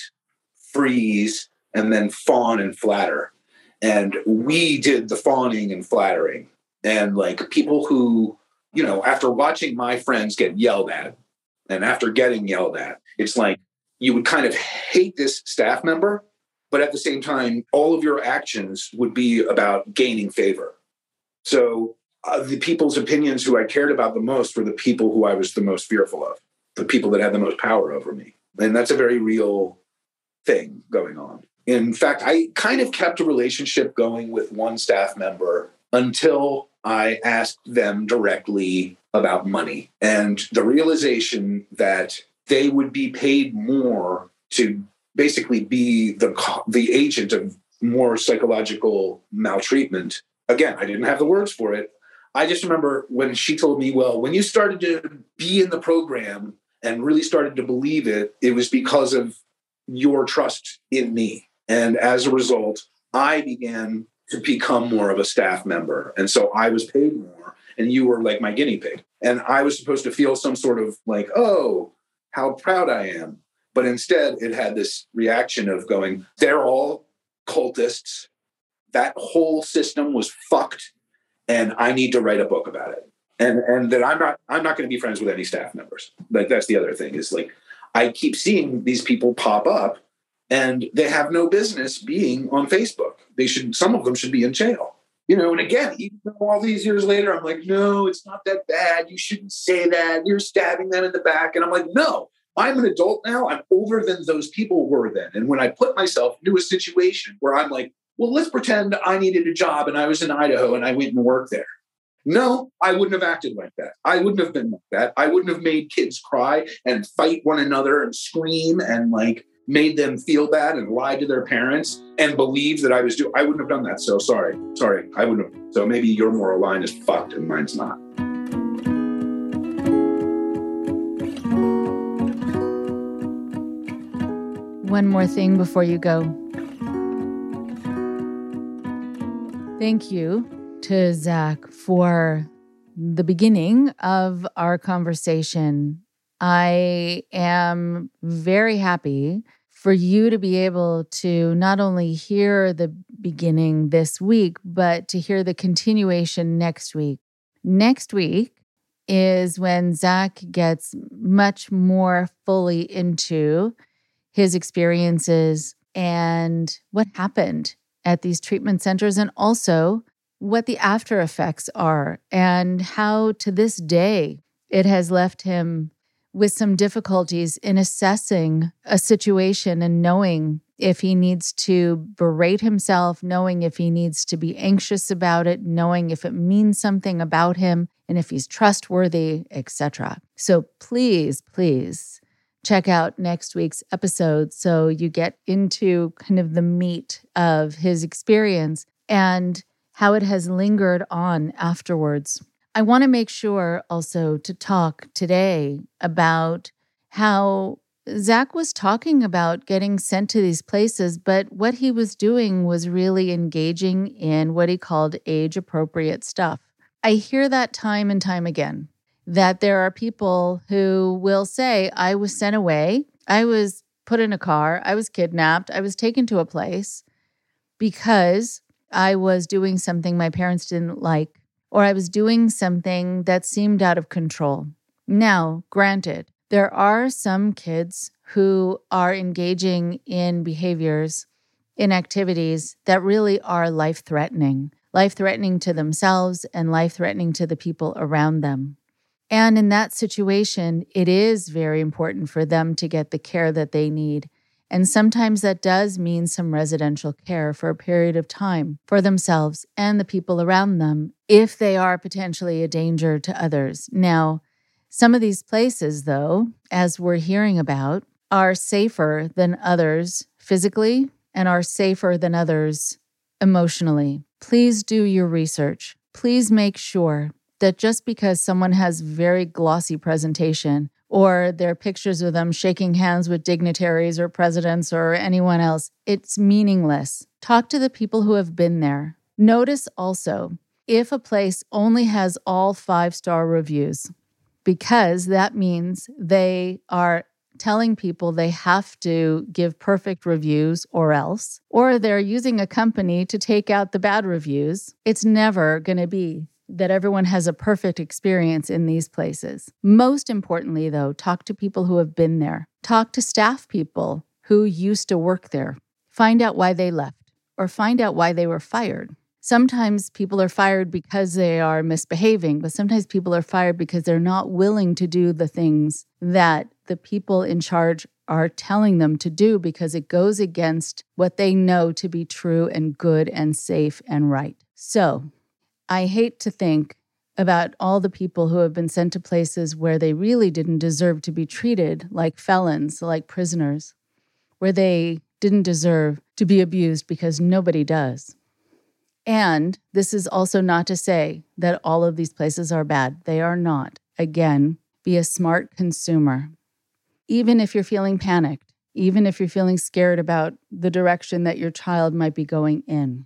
freeze, and then fawn and flatter. And we did the fawning and flattering. And like people who, you know, after watching my friends get yelled at and after getting yelled at, it's like you would kind of hate this staff member, but at the same time, all of your actions would be about gaining favor. So uh, the people's opinions who I cared about the most were the people who I was the most fearful of the people that had the most power over me. And that's a very real thing going on. In fact, I kind of kept a relationship going with one staff member until I asked them directly about money and the realization that they would be paid more to basically be the the agent of more psychological maltreatment. Again, I didn't have the words for it. I just remember when she told me, "Well, when you started to be in the program, and really started to believe it, it was because of your trust in me. And as a result, I began to become more of a staff member. And so I was paid more, and you were like my guinea pig. And I was supposed to feel some sort of like, oh, how proud I am. But instead, it had this reaction of going, they're all cultists. That whole system was fucked. And I need to write a book about it and and that I'm not I'm not going to be friends with any staff members. Like that's the other thing is like I keep seeing these people pop up and they have no business being on Facebook. They should some of them should be in jail. You know, and again, even all these years later, I'm like, no, it's not that bad. You shouldn't say that. You're stabbing them in the back. And I'm like, no, I'm an adult now. I'm older than those people were then. And when I put myself into a situation where I'm like, well, let's pretend I needed a job and I was in Idaho and I went and worked there. No, I wouldn't have acted like that. I wouldn't have been like that. I wouldn't have made kids cry and fight one another and scream and like made them feel bad and lied to their parents and believed that I was doing. I wouldn't have done that. So sorry, sorry, I wouldn't have. So maybe your moral line is fucked and mine's not. One more thing before you go. Thank you to Zach for the beginning of our conversation. I am very happy for you to be able to not only hear the beginning this week, but to hear the continuation next week. Next week is when Zach gets much more fully into his experiences and what happened at these treatment centers, and also what the after effects are, and how to this day it has left him with some difficulties in assessing a situation and knowing if he needs to berate himself, knowing if he needs to be anxious about it, knowing if it means something about him and if he's trustworthy, etc. So please, please check out next week's episode so you get into kind of the meat of his experience and how it has lingered on afterwards. I want to make sure also to talk today about how Zach was talking about getting sent to these places, but what he was doing was really engaging in what he called age appropriate stuff. I hear that time and time again that there are people who will say, I was sent away, I was put in a car, I was kidnapped, I was taken to a place because I was doing something my parents didn't like, or I was doing something that seemed out of control. Now, granted, there are some kids who are engaging in behaviors, in activities that really are life threatening, life threatening to themselves and life threatening to the people around them. And in that situation, it is very important for them to get the care that they need. And sometimes that does mean some residential care for a period of time for themselves and the people around them if they are potentially a danger to others. Now, some of these places, though, as we're hearing about, are safer than others physically and are safer than others emotionally. Please do your research. Please make sure that just because someone has very glossy presentation or there are pictures of them shaking hands with dignitaries or presidents or anyone else, it's meaningless. Talk to the people who have been there. Notice also if a place only has all five star reviews because that means they are telling people they have to give perfect reviews or else, or they're using a company to take out the bad reviews. It's never going to be that everyone has a perfect experience in these places. Most importantly, though, talk to people who have been there, talk to staff people who used to work there, find out why they left, or find out why they were fired. Sometimes people are fired because they are misbehaving, but sometimes people are fired because they're not willing to do the things that the people in charge are telling them to do because it goes against what they know to be true and good and safe and right. So I hate to think about all the people who have been sent to places where they really didn't deserve to be treated like felons, like prisoners, where they didn't deserve to be abused because nobody does. And this is also not to say that all of these places are bad. They are not. Again, be a smart consumer. Even if you're feeling panicked, even if you're feeling scared about the direction that your child might be going in.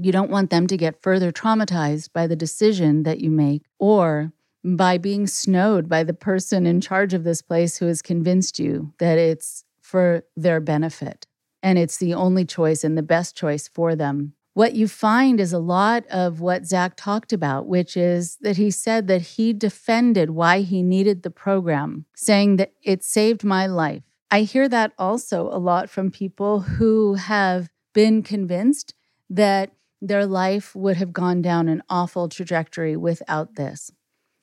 You don't want them to get further traumatized by the decision that you make or by being snowed by the person in charge of this place who has convinced you that it's for their benefit and it's the only choice and the best choice for them what you find is a lot of what Zach talked about, which is that he said that he defended why he needed the program, saying that it saved my life. I hear that also a lot from people who have been convinced that their life would have gone down an awful trajectory without this.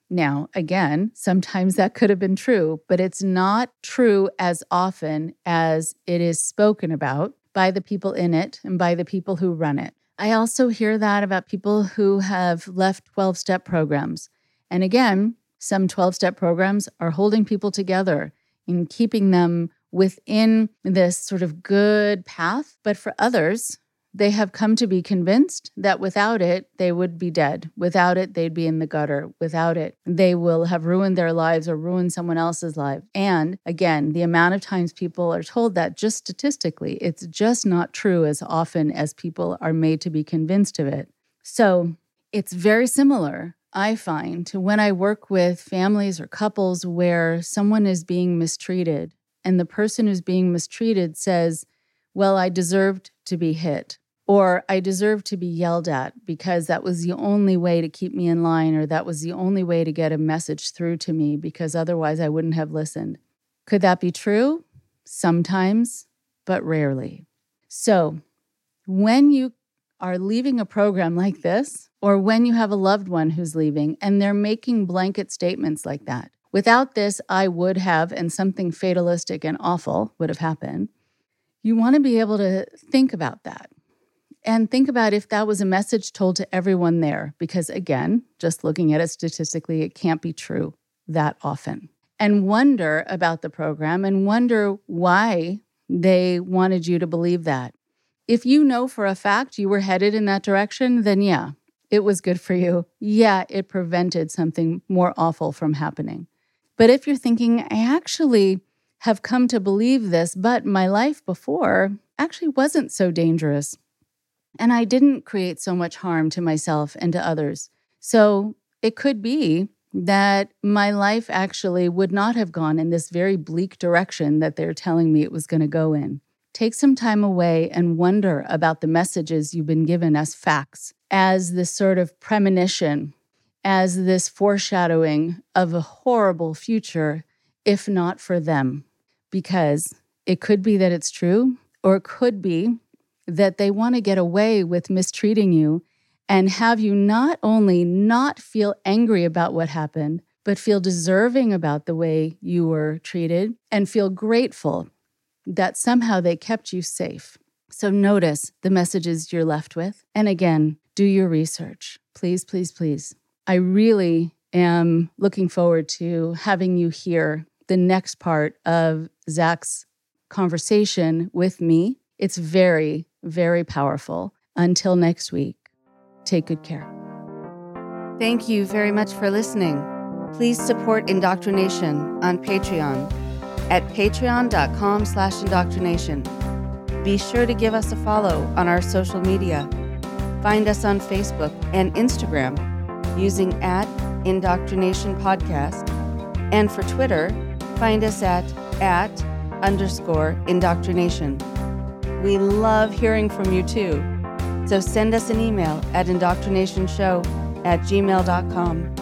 Now, again, sometimes that could have been true, but it's not true as often as it is spoken about by the people in it and by the people who run it. I also hear that about people who have left 12 step programs. And again, some 12 step programs are holding people together and keeping them within this sort of good path. But for others, they have come to be convinced that without it, they would be dead. Without it, they'd be in the gutter. Without it, they will have ruined their lives or ruined someone else's life. And again, the amount of times people are told that just statistically, it's just not true as often as people are made to be convinced of it. So it's very similar, I find, to when I work with families or couples where someone is being mistreated and the person who's being mistreated says, Well, I deserved to be hit or I deserve to be yelled at because that was the only way to keep me in line, or that was the only way to get a message through to me because otherwise I wouldn't have listened. Could that be true? sometimes, but rarely. So, when you are leaving a program like this, or when you have a loved one who's leaving and they're making blanket statements like that, without this, I would have, and something fatalistic and awful would have happened. You want to be able to think about that and think about if that was a message told to everyone there, because again, just looking at it statistically, it can't be true that often. And wonder about the program and wonder why they wanted you to believe that. If you know for a fact you were headed in that direction, then yeah, it was good for you. Yeah, it prevented something more awful from happening. But if you're thinking, I actually have come to believe this, but my life before actually wasn't so dangerous. And I didn't create so much harm to myself and to others. So it could be that my life actually would not have gone in this very bleak direction that they're telling me it was going to go in. Take some time away and wonder about the messages you've been given as facts, as this sort of premonition, as this foreshadowing of a horrible future, if not for them. Because it could be that it's true, or it could be that they want to get away with mistreating you and have you not only not feel angry about what happened, but feel deserving about the way you were treated and feel grateful that somehow they kept you safe. So notice the messages you're left with. And again, do your research. Please, please, please. I really am looking forward to having you hear the next part of Zach's conversation with me. It's very, very powerful. Until next week, take good care. Thank you very much for listening. Please support Indoctrination on Patreon at patreon.com slash indoctrination. Be sure to give us a follow on our social media. Find us on Facebook and Instagram using at Indoctrination Podcast. And for Twitter, find us at at underscore indoctrination. We love hearing from you too. So send us an email at indoctrinationshow at gmail.com.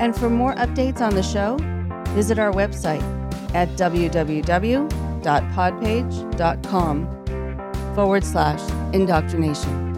And for more updates on the show, visit our website at www.podpage.com forward slash indoctrination.